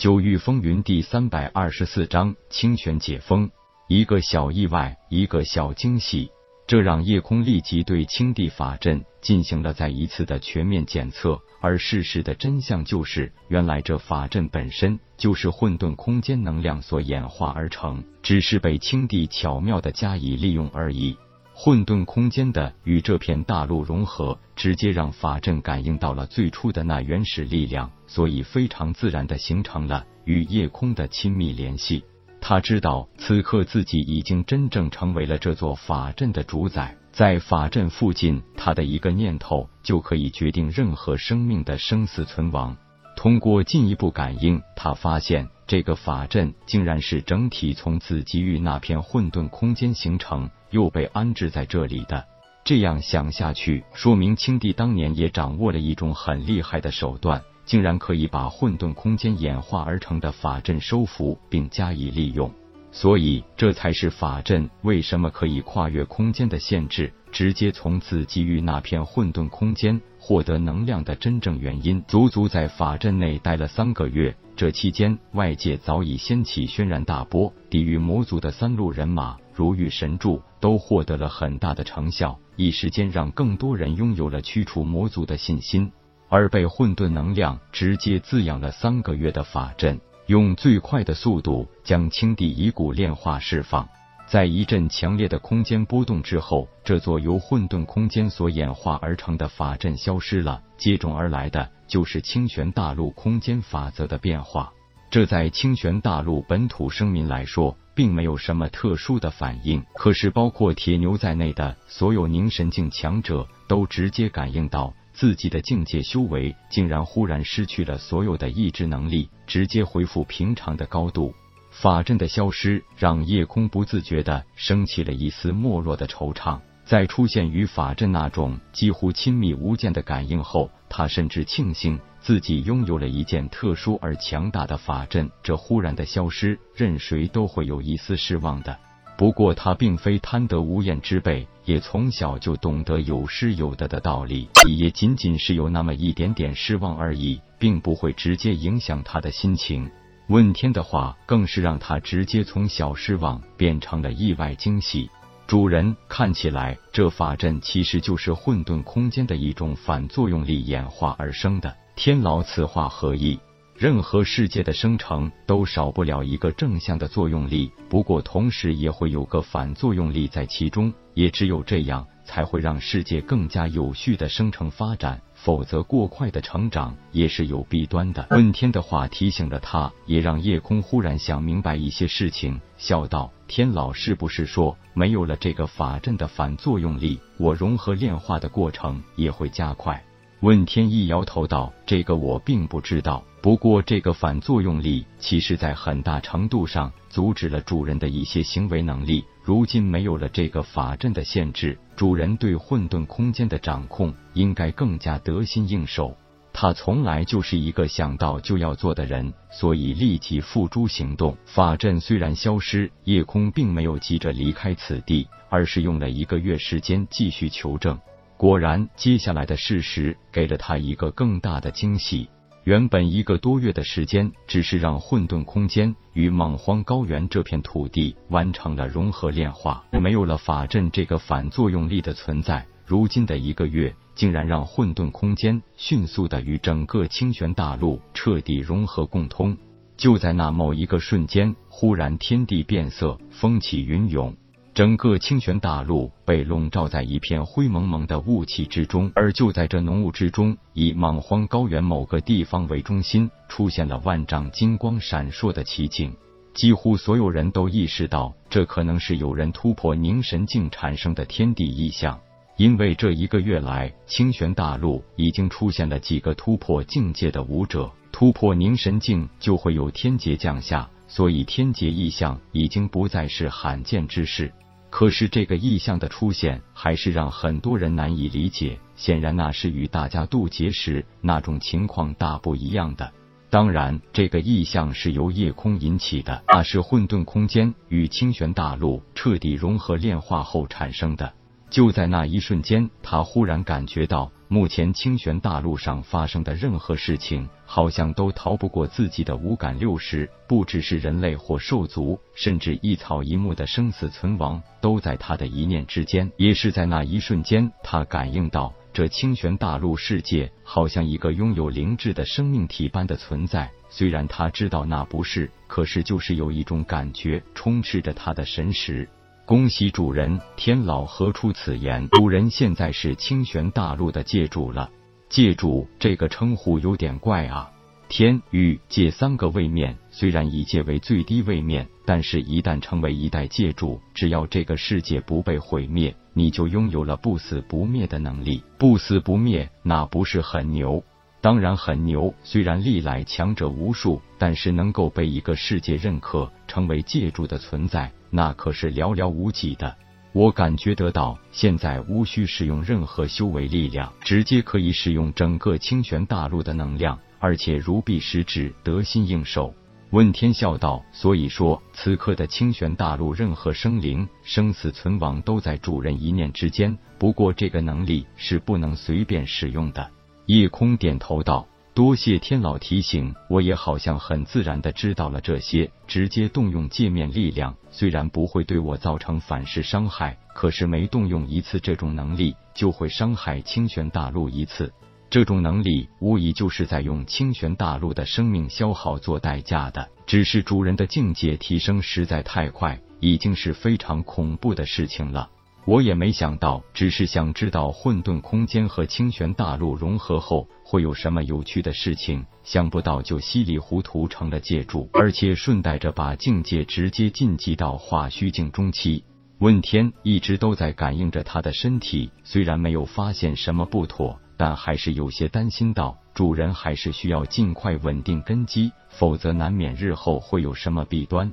九域风云第三百二十四章清泉解封。一个小意外，一个小惊喜，这让叶空立即对青帝法阵进行了再一次的全面检测。而事实的真相就是，原来这法阵本身就是混沌空间能量所演化而成，只是被青帝巧妙的加以利用而已。混沌空间的与这片大陆融合，直接让法阵感应到了最初的那原始力量，所以非常自然的形成了与夜空的亲密联系。他知道此刻自己已经真正成为了这座法阵的主宰，在法阵附近，他的一个念头就可以决定任何生命的生死存亡。通过进一步感应，他发现这个法阵竟然是整体从紫极域那片混沌空间形成。又被安置在这里的，这样想下去，说明青帝当年也掌握了一种很厉害的手段，竟然可以把混沌空间演化而成的法阵收服并加以利用。所以，这才是法阵为什么可以跨越空间的限制，直接从此给予那片混沌空间获得能量的真正原因。足足在法阵内待了三个月，这期间外界早已掀起轩然大波，抵御魔族的三路人马如遇神助。都获得了很大的成效，一时间让更多人拥有了驱除魔族的信心。而被混沌能量直接滋养了三个月的法阵，用最快的速度将青帝遗骨炼化释放。在一阵强烈的空间波动之后，这座由混沌空间所演化而成的法阵消失了，接踵而来的就是清玄大陆空间法则的变化。这在清玄大陆本土生民来说。并没有什么特殊的反应，可是包括铁牛在内的所有凝神境强者都直接感应到自己的境界修为竟然忽然失去了所有的意志能力，直接恢复平常的高度。法阵的消失让夜空不自觉的升起了一丝没落的惆怅。在出现与法阵那种几乎亲密无间的感应后，他甚至庆幸。自己拥有了一件特殊而强大的法阵，这忽然的消失，任谁都会有一丝失望的。不过他并非贪得无厌之辈，也从小就懂得有失有得的道理，也仅仅是有那么一点点失望而已，并不会直接影响他的心情。问天的话更是让他直接从小失望变成了意外惊喜。主人，看起来这法阵其实就是混沌空间的一种反作用力演化而生的。天老，此话何意？任何世界的生成都少不了一个正向的作用力，不过同时也会有个反作用力在其中，也只有这样才会让世界更加有序的生成发展，否则过快的成长也是有弊端的。问天的话提醒了他，也让夜空忽然想明白一些事情，笑道：“天老是不是说，没有了这个法阵的反作用力，我融合炼化的过程也会加快？”问天一摇头道：“这个我并不知道。不过这个反作用力，其实在很大程度上阻止了主人的一些行为能力。如今没有了这个法阵的限制，主人对混沌空间的掌控应该更加得心应手。他从来就是一个想到就要做的人，所以立即付诸行动。法阵虽然消失，夜空并没有急着离开此地，而是用了一个月时间继续求证。”果然，接下来的事实给了他一个更大的惊喜。原本一个多月的时间，只是让混沌空间与莽荒高原这片土地完成了融合炼化，没有了法阵这个反作用力的存在。如今的一个月，竟然让混沌空间迅速的与整个清玄大陆彻底融合共通。就在那某一个瞬间，忽然天地变色，风起云涌。整个清玄大陆被笼罩在一片灰蒙蒙的雾气之中，而就在这浓雾之中，以莽荒高原某个地方为中心，出现了万丈金光闪烁的奇景。几乎所有人都意识到，这可能是有人突破凝神境产生的天地异象，因为这一个月来，清玄大陆已经出现了几个突破境界的武者，突破凝神境就会有天劫降下。所以天劫异象已经不再是罕见之事，可是这个意象的出现还是让很多人难以理解。显然那是与大家渡劫时那种情况大不一样的。当然，这个意象是由夜空引起的，那是混沌空间与清玄大陆彻底融合炼化后产生的。就在那一瞬间，他忽然感觉到目前清玄大陆上发生的任何事情，好像都逃不过自己的五感六识。不只是人类或兽族，甚至一草一木的生死存亡，都在他的一念之间。也是在那一瞬间，他感应到这清玄大陆世界好像一个拥有灵智的生命体般的存在。虽然他知道那不是，可是就是有一种感觉充斥着他的神识。恭喜主人，天老何出此言？主人现在是清玄大陆的界主了。界主这个称呼有点怪啊。天域界三个位面，虽然以界为最低位面，但是一旦成为一代界主，只要这个世界不被毁灭，你就拥有了不死不灭的能力。不死不灭，那不是很牛？当然很牛。虽然历来强者无数，但是能够被一个世界认可，成为借助的存在。那可是寥寥无几的。我感觉得到，现在无需使用任何修为力量，直接可以使用整个清玄大陆的能量，而且如臂使指，得心应手。问天笑道：“所以说，此刻的清玄大陆，任何生灵生死存亡都在主人一念之间。不过，这个能力是不能随便使用的。”夜空点头道。多谢天老提醒，我也好像很自然的知道了这些。直接动用界面力量，虽然不会对我造成反噬伤害，可是每动用一次这种能力，就会伤害清玄大陆一次。这种能力无疑就是在用清玄大陆的生命消耗做代价的。只是主人的境界提升实在太快，已经是非常恐怖的事情了。我也没想到，只是想知道混沌空间和清玄大陆融合后会有什么有趣的事情，想不到就稀里糊涂成了借助，而且顺带着把境界直接晋级到化虚境中期。问天一直都在感应着他的身体，虽然没有发现什么不妥，但还是有些担心道：“主人还是需要尽快稳定根基，否则难免日后会有什么弊端。”